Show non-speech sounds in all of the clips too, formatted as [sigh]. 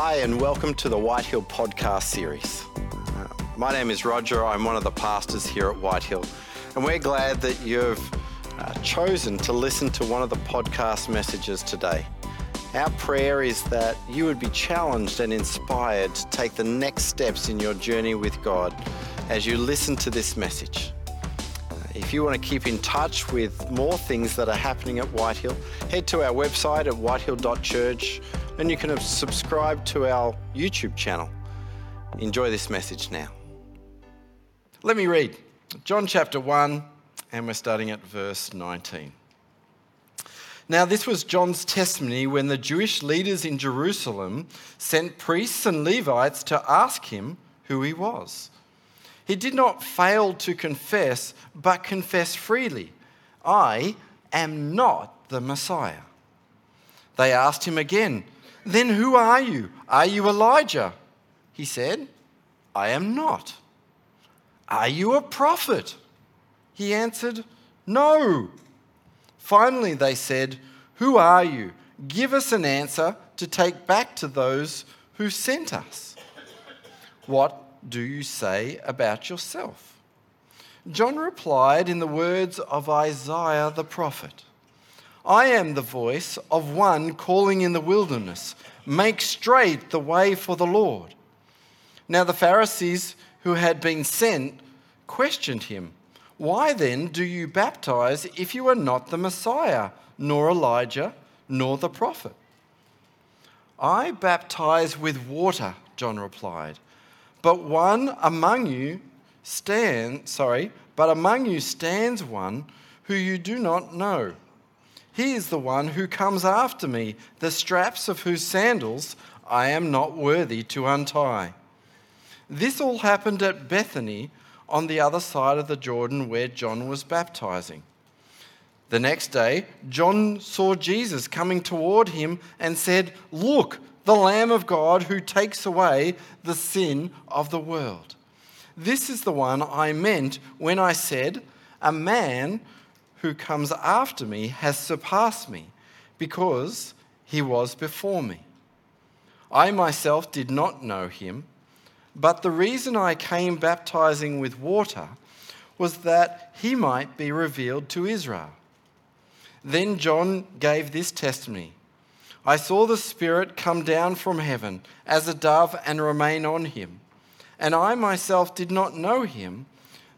Hi, and welcome to the Whitehill podcast series. Uh, my name is Roger. I'm one of the pastors here at Whitehill, and we're glad that you've uh, chosen to listen to one of the podcast messages today. Our prayer is that you would be challenged and inspired to take the next steps in your journey with God as you listen to this message. Uh, If you want to keep in touch with more things that are happening at Whitehill, head to our website at whitehill.church and you can subscribe to our YouTube channel. Enjoy this message now. Let me read John chapter 1, and we're starting at verse 19. Now, this was John's testimony when the Jewish leaders in Jerusalem sent priests and Levites to ask him who he was. He did not fail to confess, but confess freely I am not the Messiah. They asked him again, Then who are you? Are you Elijah? He said, I am not. Are you a prophet? He answered, No. Finally, they said, Who are you? Give us an answer to take back to those who sent us. What do you say about yourself? John replied in the words of Isaiah the prophet I am the voice of one calling in the wilderness, make straight the way for the Lord. Now the Pharisees who had been sent questioned him. Why then do you baptize if you are not the Messiah, nor Elijah, nor the prophet? I baptize with water, John replied. But one among you stand, sorry, but among you stands one who you do not know. He is the one who comes after me, the straps of whose sandals I am not worthy to untie. This all happened at Bethany on the other side of the Jordan where John was baptizing. The next day, John saw Jesus coming toward him and said, Look, the Lamb of God who takes away the sin of the world. This is the one I meant when I said, A man who comes after me has surpassed me because he was before me. I myself did not know him, but the reason I came baptizing with water was that he might be revealed to Israel. Then John gave this testimony I saw the Spirit come down from heaven as a dove and remain on him. And I myself did not know him,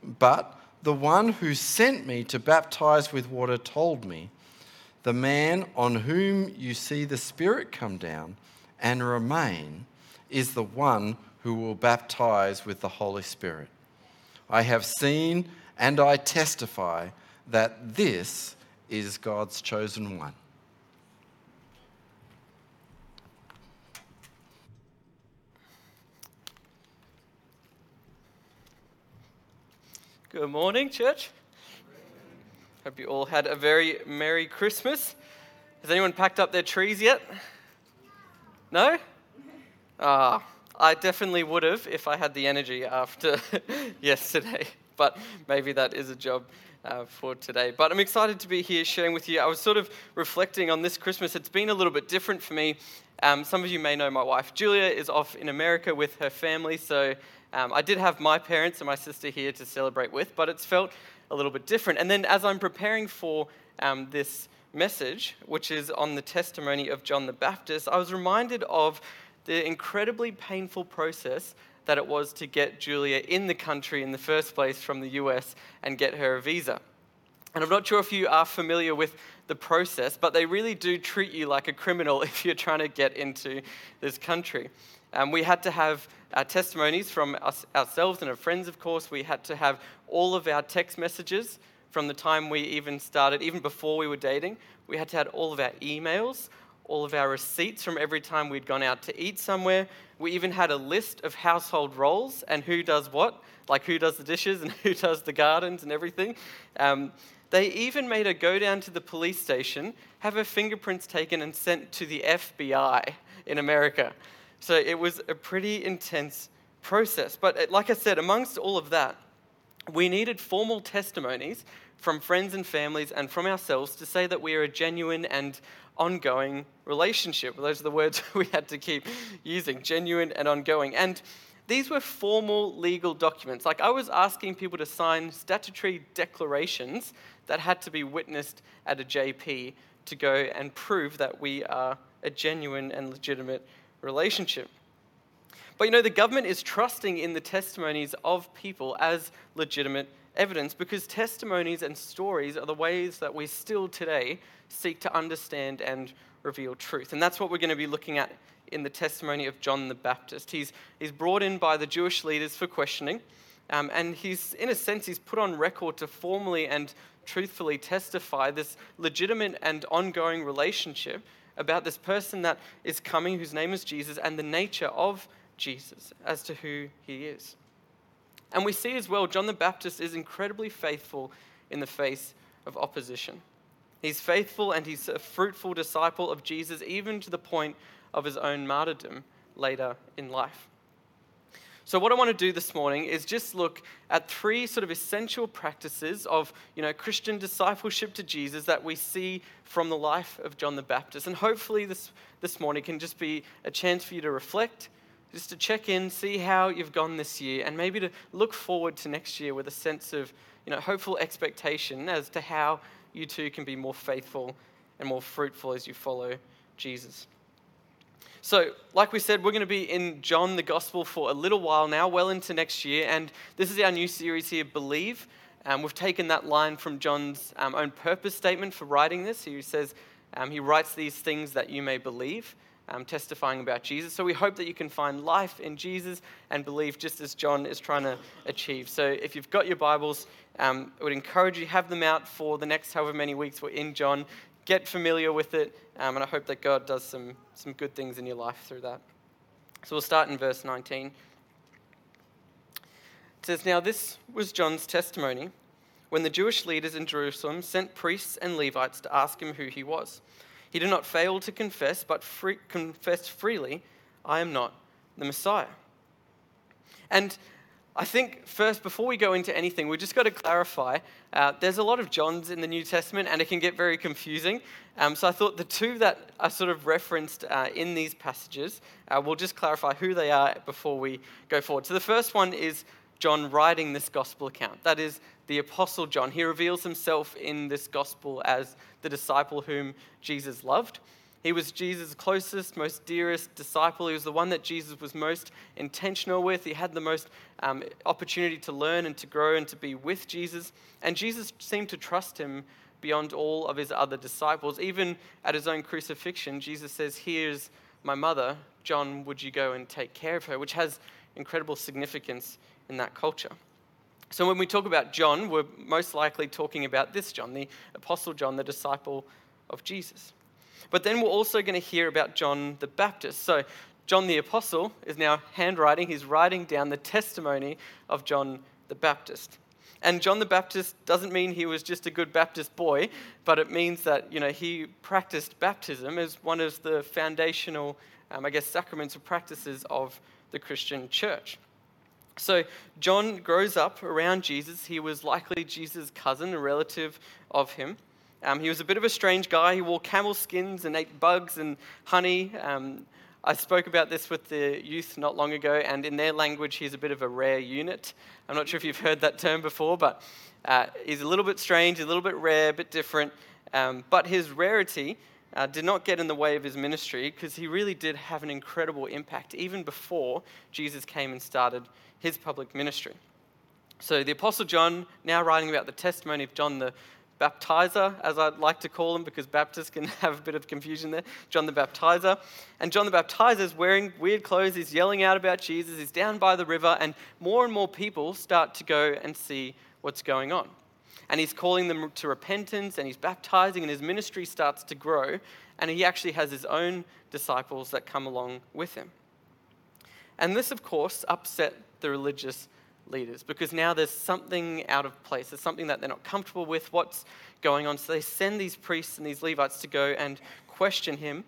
but the one who sent me to baptize with water told me, The man on whom you see the Spirit come down and remain is the one who will baptize with the Holy Spirit. I have seen and I testify that this is God's chosen one. Good morning, church. Hope you all had a very Merry Christmas. Has anyone packed up their trees yet? No? Ah, I definitely would have if I had the energy after [laughs] yesterday, [laughs] but maybe that is a job uh, for today. But I'm excited to be here sharing with you. I was sort of reflecting on this Christmas. It's been a little bit different for me. Um, some of you may know my wife Julia is off in America with her family, so um, I did have my parents and my sister here to celebrate with, but it's felt a little bit different. And then as I'm preparing for um, this message, which is on the testimony of John the Baptist, I was reminded of the incredibly painful process that it was to get Julia in the country in the first place from the US and get her a visa. And I'm not sure if you are familiar with the process, but they really do treat you like a criminal [laughs] if you're trying to get into this country. Um, we had to have uh, testimonies from us, ourselves and our friends, of course. We had to have all of our text messages from the time we even started, even before we were dating. We had to have all of our emails, all of our receipts from every time we'd gone out to eat somewhere. We even had a list of household roles and who does what, like who does the dishes and [laughs] who does the gardens and everything. Um, they even made her go down to the police station, have her fingerprints taken, and sent to the FBI in America. So it was a pretty intense process. But uh, like I said, amongst all of that, we needed formal testimonies from friends and families and from ourselves to say that we are a genuine and ongoing relationship. Those are the words [laughs] we had to keep using genuine and ongoing. And these were formal legal documents. Like I was asking people to sign statutory declarations that had to be witnessed at a JP to go and prove that we are a genuine and legitimate relationship. But you know, the government is trusting in the testimonies of people as legitimate evidence because testimonies and stories are the ways that we still today seek to understand and reveal truth. And that's what we're going to be looking at in the testimony of John the Baptist. He's, he's brought in by the Jewish leaders for questioning, um, and he's, in a sense, he's put on record to formally and truthfully testify this legitimate and ongoing relationship about this person that is coming, whose name is Jesus, and the nature of Jesus as to who he is. And we see as well, John the Baptist is incredibly faithful in the face of opposition. He's faithful and he's a fruitful disciple of Jesus, even to the point of his own martyrdom later in life. So, what I want to do this morning is just look at three sort of essential practices of you know, Christian discipleship to Jesus that we see from the life of John the Baptist. And hopefully, this, this morning can just be a chance for you to reflect, just to check in, see how you've gone this year, and maybe to look forward to next year with a sense of you know, hopeful expectation as to how you too can be more faithful and more fruitful as you follow Jesus. So, like we said, we're going to be in John the Gospel for a little while now, well into next year, and this is our new series here, Believe. Um, we've taken that line from John's um, own purpose statement for writing this. He says, um, He writes these things that you may believe, um, testifying about Jesus. So, we hope that you can find life in Jesus and believe just as John is trying to achieve. So, if you've got your Bibles, um, I would encourage you have them out for the next however many weeks we're in John get familiar with it, um, and I hope that God does some, some good things in your life through that. So we'll start in verse 19. It says, Now this was John's testimony when the Jewish leaders in Jerusalem sent priests and Levites to ask him who he was. He did not fail to confess, but free, confessed freely, I am not the Messiah. And I think first, before we go into anything, we've just got to clarify uh, there's a lot of Johns in the New Testament and it can get very confusing. Um, so I thought the two that are sort of referenced uh, in these passages, uh, we'll just clarify who they are before we go forward. So the first one is John writing this gospel account. That is the Apostle John. He reveals himself in this gospel as the disciple whom Jesus loved. He was Jesus' closest, most dearest disciple. He was the one that Jesus was most intentional with. He had the most um, opportunity to learn and to grow and to be with Jesus. And Jesus seemed to trust him beyond all of his other disciples. Even at his own crucifixion, Jesus says, Here's my mother. John, would you go and take care of her? Which has incredible significance in that culture. So when we talk about John, we're most likely talking about this John, the Apostle John, the disciple of Jesus. But then we're also going to hear about John the Baptist. So, John the Apostle is now handwriting, he's writing down the testimony of John the Baptist. And John the Baptist doesn't mean he was just a good Baptist boy, but it means that you know, he practiced baptism as one of the foundational, um, I guess, sacraments or practices of the Christian church. So John grows up around Jesus. He was likely Jesus' cousin, a relative of him. Um, he was a bit of a strange guy. He wore camel skins and ate bugs and honey. Um, I spoke about this with the youth not long ago, and in their language, he's a bit of a rare unit. I'm not sure if you've heard that term before, but uh, he's a little bit strange, a little bit rare, a bit different. Um, but his rarity uh, did not get in the way of his ministry because he really did have an incredible impact even before Jesus came and started his public ministry. So, the Apostle John, now writing about the testimony of John the baptizer, as I'd like to call him, because Baptists can [laughs] have a bit of confusion there. John the baptizer. And John the baptizer is wearing weird clothes. He's yelling out about Jesus. He's down by the river, and more and more people start to go and see what's going on. And he's calling them to repentance, and he's baptizing, and his ministry starts to grow. And he actually has his own disciples that come along with him. And this, of course, upset the religious leaders because now there's something out of place. There's something that they're not comfortable with. What's going on? So they send these priests and these Levites to go and question him.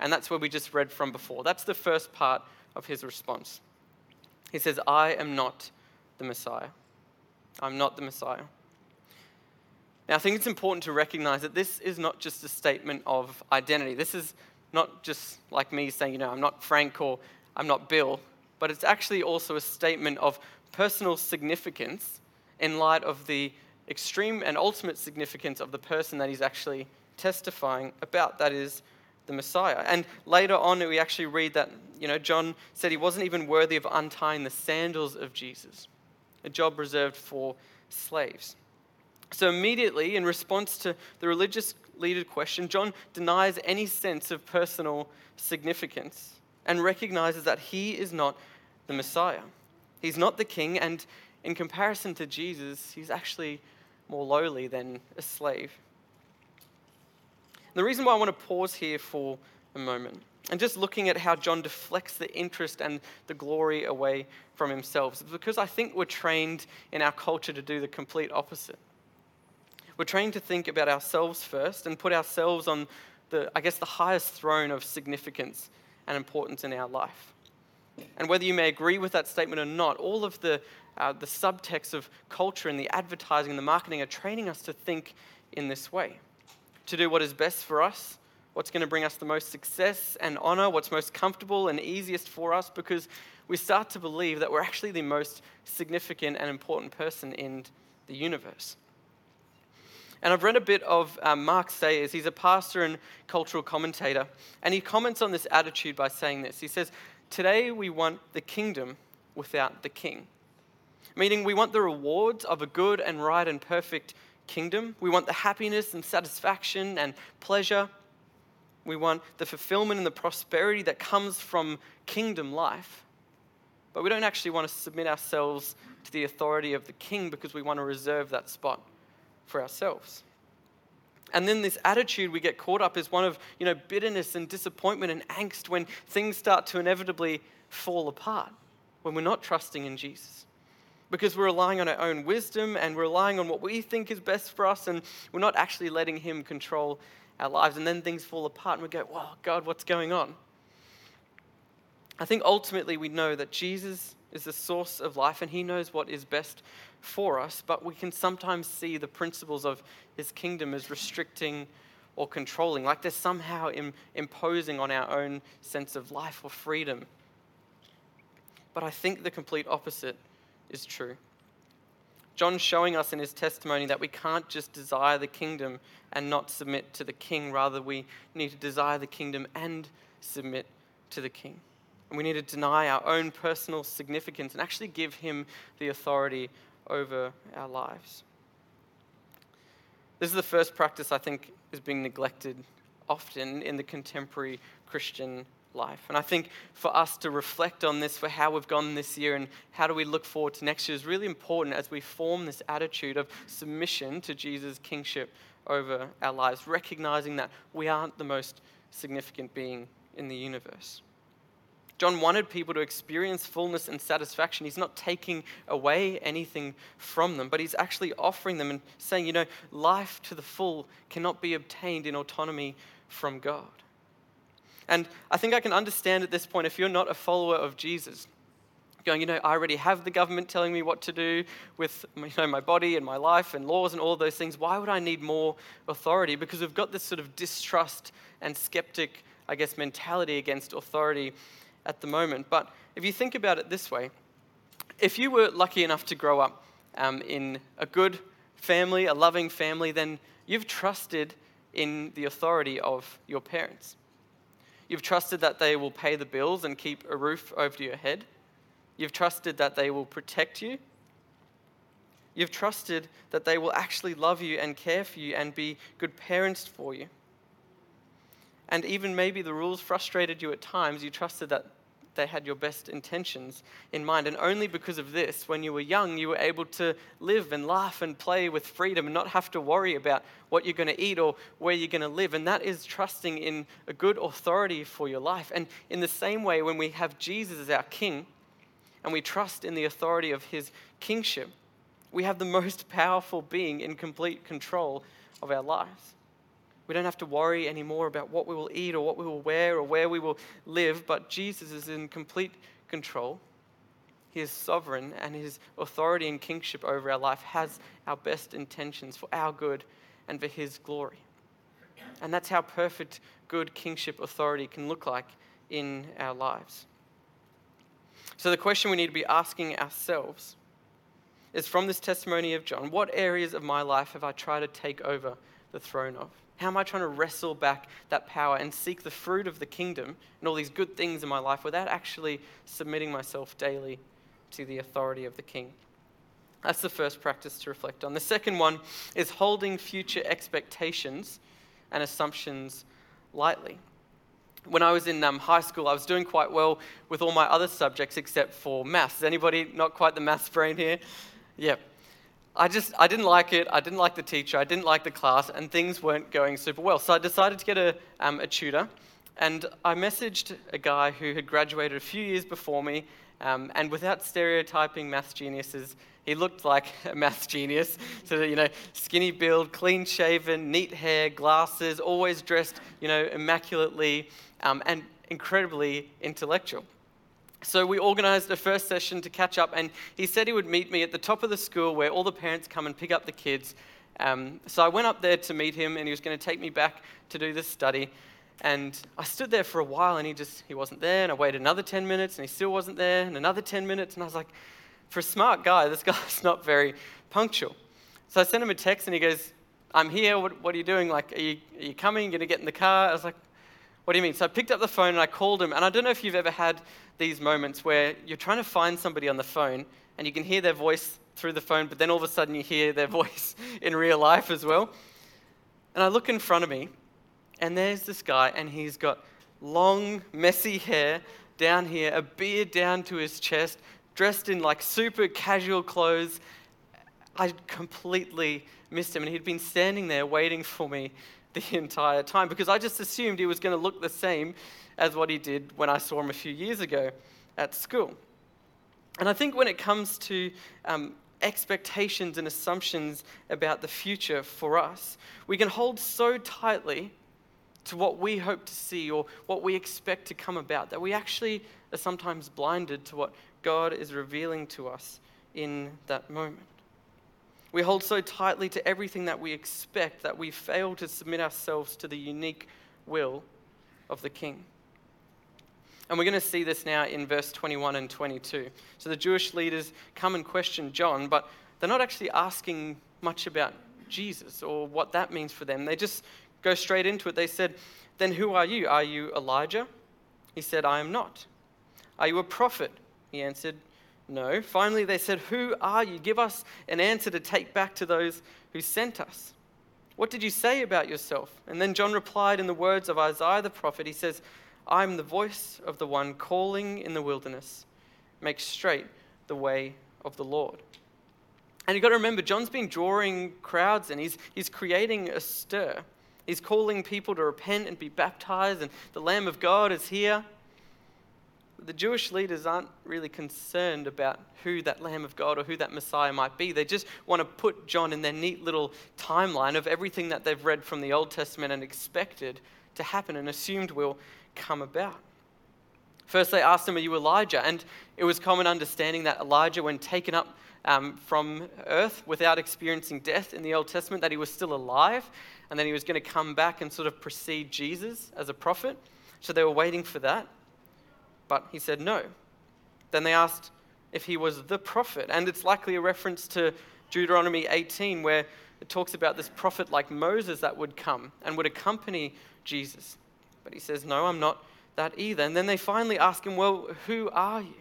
And that's where we just read from before. That's the first part of his response. He says, I am not the Messiah. I'm not the Messiah. Now, I think it's important to recognize that this is not just a statement of identity. This is not just like me saying, you know, I'm not Frank or I'm not Bill, but it's actually also a statement of personal significance in light of the extreme and ultimate significance of the person that he's actually testifying about, that is, the Messiah. And later on, we actually read that, you know, John said he wasn't even worthy of untying the sandals of Jesus, a job reserved for slaves. So, immediately, in response to the religious leader question, John denies any sense of personal significance and recognizes that he is not the Messiah. He's not the king, and in comparison to Jesus, he's actually more lowly than a slave. The reason why I want to pause here for a moment and just looking at how John deflects the interest and the glory away from himself is because I think we're trained in our culture to do the complete opposite. We're trained to think about ourselves first and put ourselves on the, I guess, the highest throne of significance and importance in our life. And whether you may agree with that statement or not, all of the, uh, the subtext of culture and the advertising and the marketing are training us to think in this way to do what is best for us, what's going to bring us the most success and honor, what's most comfortable and easiest for us, because we start to believe that we're actually the most significant and important person in the universe. And I've read a bit of um, Mark Sayers. He's a pastor and cultural commentator. And he comments on this attitude by saying this. He says, Today we want the kingdom without the king. Meaning, we want the rewards of a good and right and perfect kingdom. We want the happiness and satisfaction and pleasure. We want the fulfillment and the prosperity that comes from kingdom life. But we don't actually want to submit ourselves to the authority of the king because we want to reserve that spot for ourselves. And then this attitude we get caught up is one of, you know, bitterness and disappointment and angst when things start to inevitably fall apart, when we're not trusting in Jesus because we're relying on our own wisdom and we're relying on what we think is best for us, and we're not actually letting Him control our lives. And then things fall apart, and we go, Wow, God, what's going on? I think ultimately we know that Jesus is the source of life and He knows what is best for us, but we can sometimes see the principles of His kingdom as restricting or controlling, like they're somehow Im- imposing on our own sense of life or freedom. But I think the complete opposite is true. John's showing us in his testimony that we can't just desire the kingdom and not submit to the king. Rather, we need to desire the kingdom and submit to the king. And we need to deny our own personal significance and actually give him the authority over our lives. This is the first practice I think is being neglected often in the contemporary Christian life. And I think for us to reflect on this for how we've gone this year and how do we look forward to next year is really important as we form this attitude of submission to Jesus' kingship over our lives, recognizing that we aren't the most significant being in the universe. John wanted people to experience fullness and satisfaction. He's not taking away anything from them, but he's actually offering them and saying, you know, life to the full cannot be obtained in autonomy from God. And I think I can understand at this point if you're not a follower of Jesus, going, you know, I already have the government telling me what to do with you know, my body and my life and laws and all those things. Why would I need more authority? Because we've got this sort of distrust and skeptic, I guess, mentality against authority at the moment. But if you think about it this way, if you were lucky enough to grow up um, in a good family, a loving family, then you've trusted in the authority of your parents. You've trusted that they will pay the bills and keep a roof over your head. You've trusted that they will protect you. You've trusted that they will actually love you and care for you and be good parents for you. And even maybe the rules frustrated you at times, you trusted that they had your best intentions in mind. And only because of this, when you were young, you were able to live and laugh and play with freedom and not have to worry about what you're going to eat or where you're going to live. And that is trusting in a good authority for your life. And in the same way, when we have Jesus as our king and we trust in the authority of his kingship, we have the most powerful being in complete control of our lives. We don't have to worry anymore about what we will eat or what we will wear or where we will live, but Jesus is in complete control. He is sovereign, and His authority and kingship over our life has our best intentions for our good and for His glory. And that's how perfect, good kingship authority can look like in our lives. So, the question we need to be asking ourselves is from this testimony of John what areas of my life have I tried to take over the throne of? How am I trying to wrestle back that power and seek the fruit of the kingdom and all these good things in my life without actually submitting myself daily to the authority of the king? That's the first practice to reflect on. The second one is holding future expectations and assumptions lightly. When I was in um, high school, I was doing quite well with all my other subjects except for maths. Is anybody not quite the maths brain here? Yep. I just, I didn't like it. I didn't like the teacher. I didn't like the class, and things weren't going super well. So I decided to get a, um, a tutor, and I messaged a guy who had graduated a few years before me, um, and without stereotyping math geniuses, he looked like [laughs] a math genius. So, you know, skinny build, clean shaven, neat hair, glasses, always dressed, you know, immaculately, um, and incredibly intellectual. So we organized a first session to catch up, and he said he would meet me at the top of the school where all the parents come and pick up the kids. Um, so I went up there to meet him, and he was going to take me back to do this study. And I stood there for a while, and he just he wasn't there. And I waited another 10 minutes, and he still wasn't there. And another 10 minutes, and I was like, for a smart guy, this [laughs] guy's not very punctual. So I sent him a text, and he goes, "I'm here. What, what are you doing? Like, are you, are you coming? Going to get in the car?" I was like, what do you mean? So I picked up the phone and I called him. And I don't know if you've ever had these moments where you're trying to find somebody on the phone and you can hear their voice through the phone, but then all of a sudden you hear their [laughs] voice in real life as well. And I look in front of me and there's this guy and he's got long, messy hair down here, a beard down to his chest, dressed in like super casual clothes. I completely missed him and he'd been standing there waiting for me the [laughs] entire time because I just assumed he was going to look the same as what he did when I saw him a few years ago at school. And I think when it comes to um, expectations and assumptions about the future for us, we can hold so tightly to what we hope to see or what we expect to come about that we actually are sometimes blinded to what God is revealing to us in that moment. We hold so tightly to everything that we expect that we fail to submit ourselves to the unique will of the King. And we're going to see this now in verse 21 and 22. So the Jewish leaders come and question John, but they're not actually asking much about Jesus or what that means for them. They just go straight into it. They said, Then who are you? Are you Elijah? He said, I am not. Are you a prophet? He answered, no. Finally, they said, Who are you? Give us an answer to take back to those who sent us. What did you say about yourself? And then John replied in the words of Isaiah the prophet He says, I'm the voice of the one calling in the wilderness, make straight the way of the Lord. And you've got to remember, John's been drawing crowds and he's, he's creating a stir. He's calling people to repent and be baptized, and the Lamb of God is here the Jewish leaders aren't really concerned about who that Lamb of God or who that Messiah might be. They just want to put John in their neat little timeline of everything that they've read from the Old Testament and expected to happen and assumed will come about. First, they asked him, Are you Elijah? And it was common understanding that Elijah, when taken up um, from earth without experiencing death in the Old Testament, that he was still alive and then he was going to come back and sort of precede Jesus as a prophet. So they were waiting for that. But he said no. Then they asked if he was the prophet, and it's likely a reference to Deuteronomy 18, where it talks about this prophet like Moses that would come and would accompany Jesus. But he says, No, I'm not that either. And then they finally ask him, Well, who are you?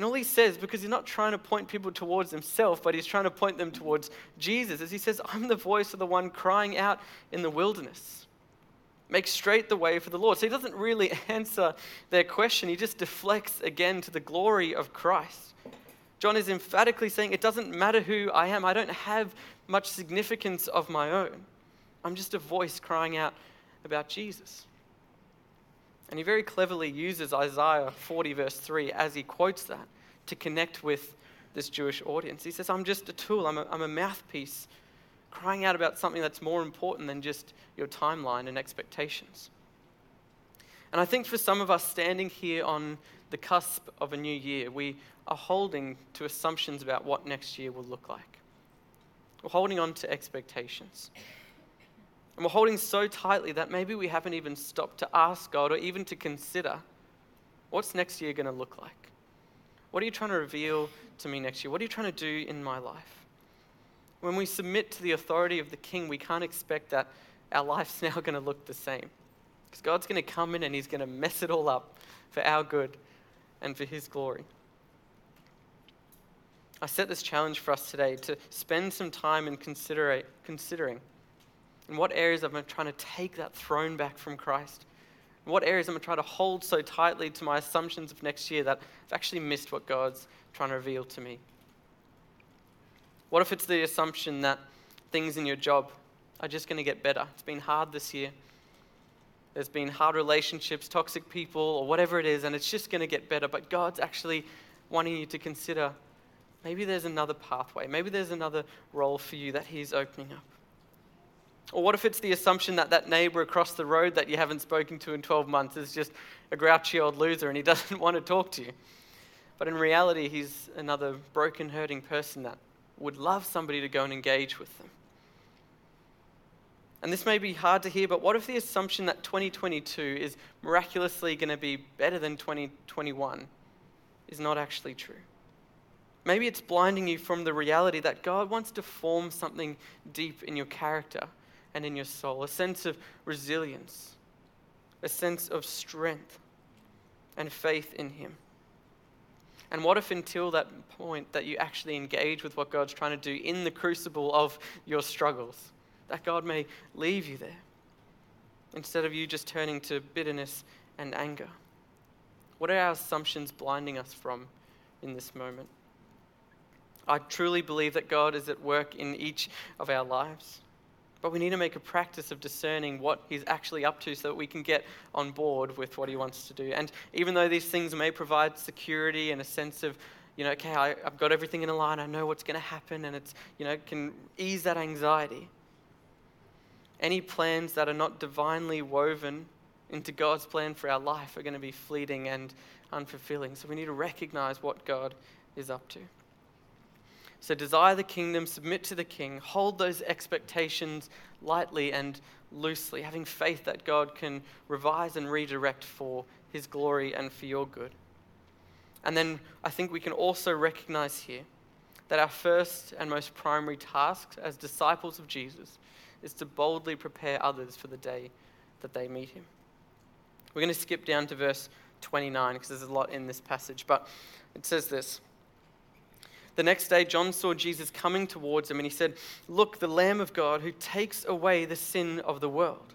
And all he says, because he's not trying to point people towards himself, but he's trying to point them towards Jesus, is he says, I'm the voice of the one crying out in the wilderness. Make straight the way for the Lord. So he doesn't really [laughs] answer their question, he just deflects again to the glory of Christ. John is emphatically saying, It doesn't matter who I am, I don't have much significance of my own. I'm just a voice crying out about Jesus. And he very cleverly uses Isaiah 40, verse 3, as he quotes that to connect with this Jewish audience. He says, I'm just a tool, I'm a, I'm a mouthpiece crying out about something that's more important than just your timeline and expectations. And I think for some of us standing here on the cusp of a new year, we are holding to assumptions about what next year will look like. We're holding on to expectations. And we're holding so tightly that maybe we haven't even stopped to ask God or even to consider what's next year going to look like? What are you trying to reveal to me next year? What are you trying to do in my life? When we submit to the authority of the king, we can't expect that our [laughs] life's now going to look the same. Because God's going to come in and he's going to mess it all up for our good and for his glory. I set this challenge for us today to spend some time in considering in what areas I'm trying to take that throne back from Christ? In what areas I'm trying to hold so tightly to my assumptions of next year that I've actually missed what God's trying to reveal to me? What if it's the assumption that things in your job are just going to get better? It's been hard this year. There's been hard relationships, toxic people, or whatever it is, and it's just going to get better. But God's actually wanting you to consider maybe there's another pathway, maybe there's another role for you that He's opening up. Or what if it's the assumption that that neighbor across the road that you haven't spoken to in 12 months is just a grouchy old loser and he [laughs] doesn't want to talk to you? But in reality, he's another broken, hurting person that would love somebody to go and engage with them. And this may be hard to hear, but what if the assumption that 2022 is miraculously going to be better than 2021 is not actually true? Maybe it's blinding you from the reality that God wants to form something deep in your character and in your soul a sense of resilience, a sense of strength and faith in Him. And what if until that point that you actually engage with what God's trying to do in the crucible of your struggles, that God may leave you there instead of you just turning to bitterness and anger? What are our assumptions blinding us from in this moment? I truly believe that God is at work in each of our lives. But we need to make a practice of discerning what he's actually up to so that we can get on board with what he wants to do. And even though these things may provide security and a sense of, you know, okay, I, have got everything in a line, I know what's going to happen, and it's, you know, can ease that anxiety. Any plans that are not divinely woven into God's plan for our life are going to be fleeting and unfulfilling. So we need to recognize what God is up to. So desire the kingdom, submit to the king, hold those expectations lightly and loosely, having faith that God can revise and redirect for his glory and for your good. And then I think we can also recognize here that our first and most primary task as disciples of Jesus is to boldly prepare others for the day that they meet him. We're going to skip down to verse 29 because there's a lot in this passage, but it says this. The next day, John saw Jesus coming towards him, and he said, Look, the Lamb of God who takes away the sin of the world.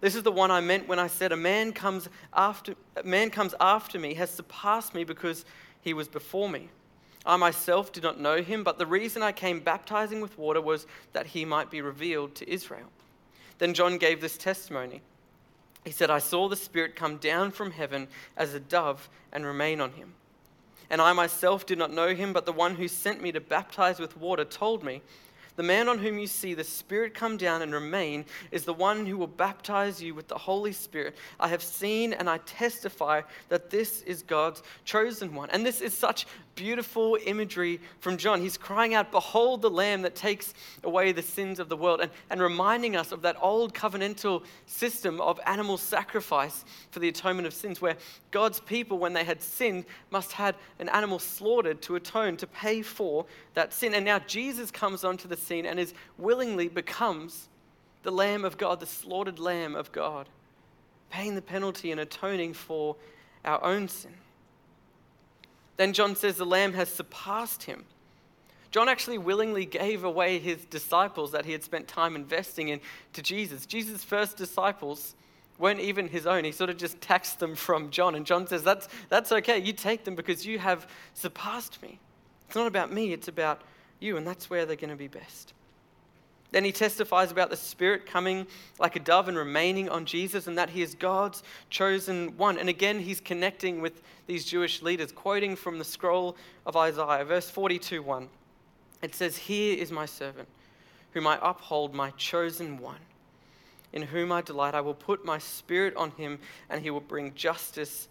This is the one I meant when I said, A man comes after, man comes after me, has surpassed me because he was before me. I myself did not know him, but the reason I came baptizing with water was that he might be revealed to Israel. Then John gave this testimony. He said, I saw the Spirit come down from heaven as a dove and remain on him. And I myself did not know him, but the one who sent me to baptize with water told me, The man on whom you see the Spirit come down and remain is the one who will baptize you with the Holy Spirit. I have seen and I testify that this is God's chosen one. And this is such beautiful imagery from John. He's crying out, Behold the Lamb that takes away the sins of the world, and, and reminding us of that old covenantal system of animal sacrifice for the atonement of sins, where God's people, when they had sinned, must had an animal slaughtered to atone, to pay for that sin. And now Jesus comes onto the scene and is willingly becomes the Lamb of God, the slaughtered Lamb of God, paying the penalty and atoning for our own sin. Then John says the Lamb has surpassed him. John actually willingly gave away his disciples that he had spent time investing in to Jesus. Jesus' first disciples weren't even his own. He sort of just taxed them from John. And John says, That's, that's okay. You take them because you have surpassed me. It's not about me, it's about you. And that's where they're going to be best. Then he testifies about the Spirit coming like a dove and remaining on Jesus, and that he is God's chosen one. And again, he's connecting with these Jewish leaders, quoting from the scroll of Isaiah, verse 42 1. It says, Here is my servant, whom I uphold, my chosen one, in whom I delight. I will put my spirit on him, and he will bring justice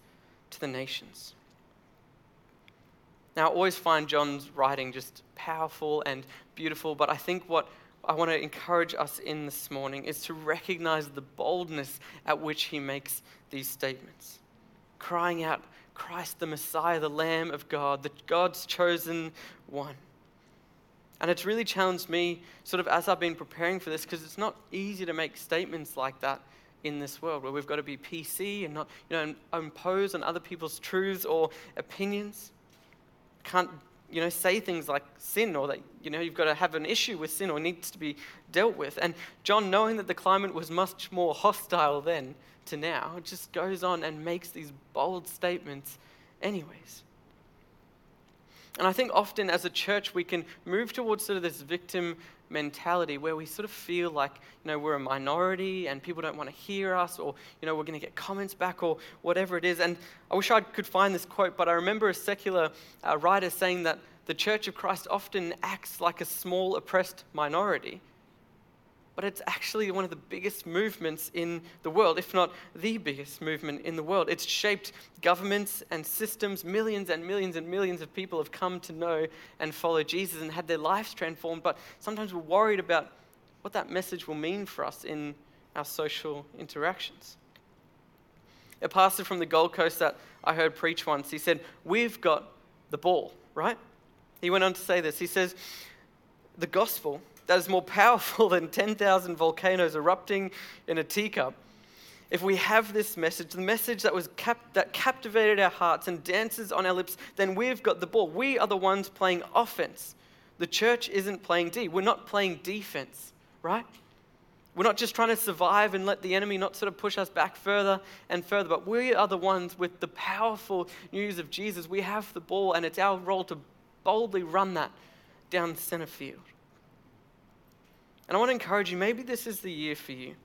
to the nations. Now, I always find John's writing just powerful and beautiful, but I think what I want to encourage us in this morning is to recognize the boldness at which he makes these statements, crying out, Christ the Messiah, the Lamb of God, the God's chosen one. And it's really challenged me, sort of as I've been preparing for this, because it's not easy to make statements like that in this world, where we've got to be PC and not, you know, impose on other people's truths or opinions. Can't, you know, say things like sin or that, you know, you've got to have an issue with sin or needs to be dealt with. And John, knowing that the climate was much more hostile then to now, just goes on and makes these bold statements anyways. And I think often as a church, we can move towards sort of this victim mentality where we sort of feel like, you know, we're a minority and people don't want to hear us or, you know, we're going to get comments back or whatever it is. And I wish I could find this quote, but I remember a secular uh, writer saying that the Church of Christ often acts like a small oppressed minority but it's actually one of the biggest movements in the world, if not the biggest movement in the world. It's shaped governments and systems. Millions and millions and millions of people have come to know and follow Jesus and had their lives transformed, but sometimes we're worried about what that message will mean for us in our social interactions. A pastor from the Gold Coast that I heard preach once, he said, We've got the ball, right? He went on to say this. He says, The gospel that is more powerful [laughs] than 10,000 volcanoes erupting in a teacup. If we have this message, the message that, was cap- that captivated our hearts and dances on our lips, then we've got the ball. We are the ones playing offense. The church isn't playing D. We're not playing defense, right? We're not just trying to survive and let the enemy not sort of push us back further and further, but we are the ones with the powerful news of Jesus. We have the ball, and it's our role to boldly run that down center field. And I want to encourage you maybe this is the year for you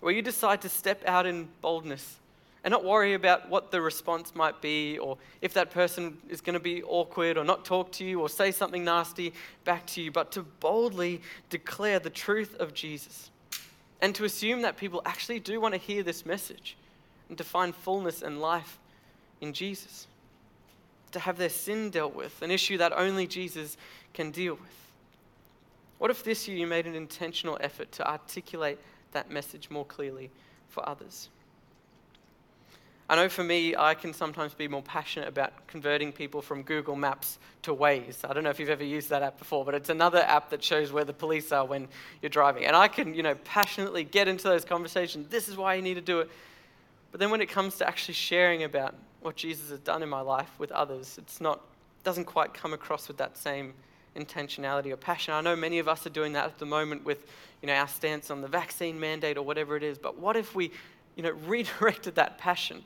where you decide to step out in boldness and not worry about what the response might be or if that person is going to be awkward or not talk to you or say something nasty back to you, but to boldly declare the truth of Jesus and to assume that people actually do want to hear this message and to find fullness and life in Jesus, to have their sin dealt with, an issue that only Jesus can deal with. What if this year you made an intentional effort to articulate that message more clearly for others? I know for me, I can sometimes be more passionate about converting people from Google Maps to Waze. I don't know if you've ever used that app before, but it's another app that shows where the police are when you're driving. And I can, you know, passionately get into those conversations. This is why you need to do it. But then when it comes to actually sharing about what Jesus has done in my life with others, it's not, doesn't quite come across with that same intentionality or passion. I know many of us are doing that at the moment with you know, our stance on the vaccine mandate or whatever it is, but what if we you know, [laughs] redirected that passion,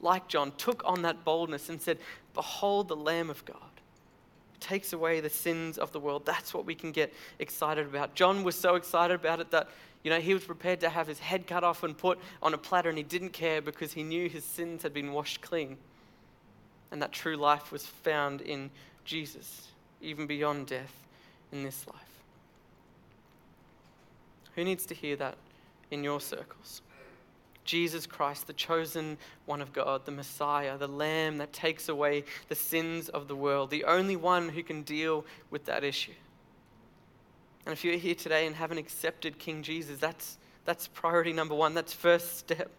like John, took on that boldness and said, Behold the Lamb of God. Takes away the sins of the world. That's what we can get excited about. John was so excited about it that you know, he was prepared to have his head cut off and put on a platter, and he didn't care because he knew his sins had been washed clean. And that true life was found in Jesus even beyond death in this life. Who needs to hear that in your circles? Jesus Christ, the chosen one of God, the Messiah, the Lamb that takes away the sins of the world, the only one who can deal with that issue. And if you're here today and haven't accepted King Jesus, that's, that's priority number one. That's first step.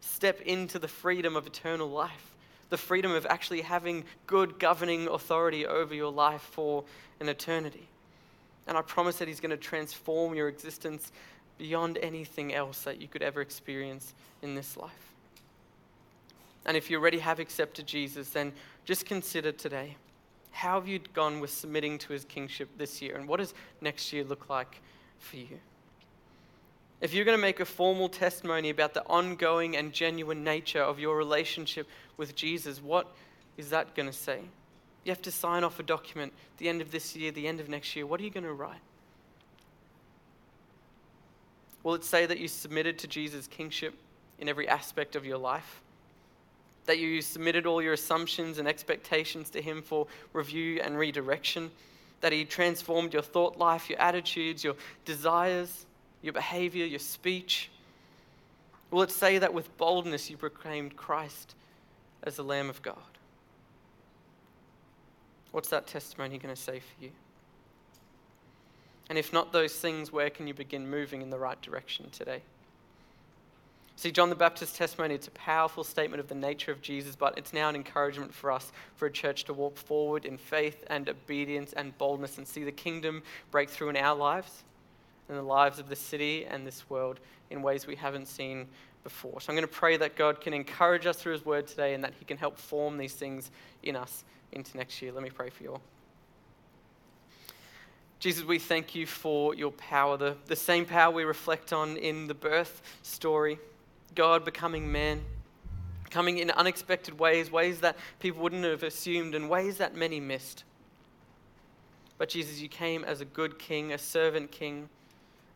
Step into the freedom of eternal life the freedom of actually having good governing authority over your life for an eternity. And I promise that He's going to transform your existence beyond anything else that you could ever experience in this life. And if you already have accepted Jesus, then just consider today how have you gone with submitting to His kingship this year? And what does next year look like for you? If you're going to make a formal testimony about the ongoing and genuine nature of your relationship with Jesus, what is that going to say? You have to sign off a document at the end of this year, the end of next year. What are you going to write? Will it say that you submitted to Jesus' kingship in every aspect of your life? That you submitted all your assumptions and expectations to Him for review and redirection? That He transformed your thought life, your attitudes, your desires? Your behavior, your speech? Will it say that with boldness you proclaimed Christ as the Lamb of God? What's that testimony going to say for you? And if not those things, where can you begin moving in the right direction today? See, John the Baptist's testimony, it's a powerful statement of the nature of Jesus, but it's now an encouragement for us, for a church to walk forward in faith and obedience and boldness and see the kingdom break through in our lives and the lives of the city and this world in ways we haven't seen before. So I'm going to pray that God can encourage us through His word today and that He can help form these things in us into next year. Let me pray for you all. Jesus, we thank you for your power, the, the same power we reflect on in the birth story. God becoming man, coming in unexpected ways, ways that people wouldn't have assumed, and ways that many missed. But Jesus, you came as a good king, a servant king,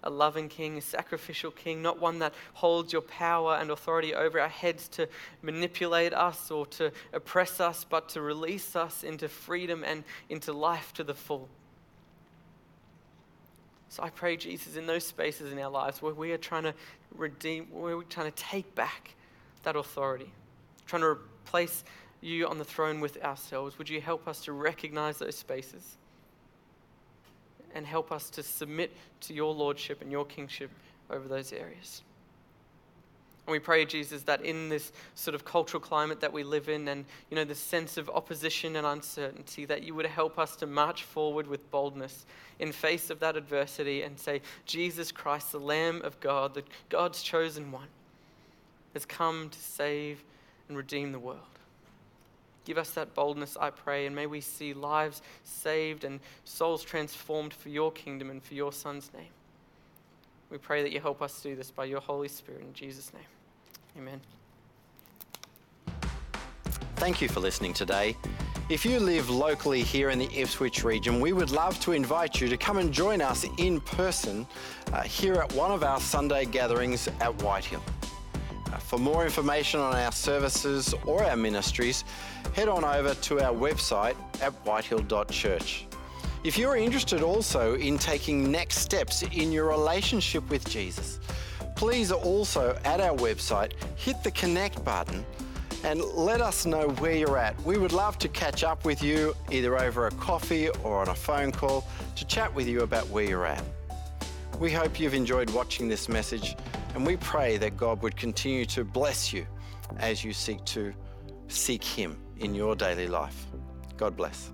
a loving king, a sacrificial king, not one that holds your power and authority over our heads to manipulate us or to oppress us, but to release us into freedom and into life to the full. So I pray, Jesus, in those spaces in our lives where we are trying to redeem, where we're trying to take back that authority, trying to replace you on the throne with ourselves, would you help us to recognize those spaces and help us to submit to your lordship and your kingship over those areas? And we pray, Jesus, that in this sort of cultural climate that we live in and, you know, the sense of opposition and uncertainty, that you would help us to march forward with boldness in face of that adversity and say, Jesus Christ, the Lamb of God, the God's chosen one, has come to save and redeem the world. Give us that boldness, I pray, and may we see lives saved and souls transformed for your kingdom and for your Son's name. We pray that you help us do this by your Holy Spirit in Jesus' name. Amen. Thank you for listening today. If you live locally here in the Ipswich region, we would love to invite you to come and join us in person uh, here at one of our Sunday gatherings at Whitehill. For more information on our services or our ministries, head on over to our website at whitehill.church. If you're interested also in taking next steps in your relationship with Jesus, please also at our website hit the connect button and let us know where you're at. We would love to catch up with you either over a coffee or on a phone call to chat with you about where you're at. We hope you've enjoyed watching this message and we pray that God would continue to bless you as you seek to seek Him in your daily life. God bless.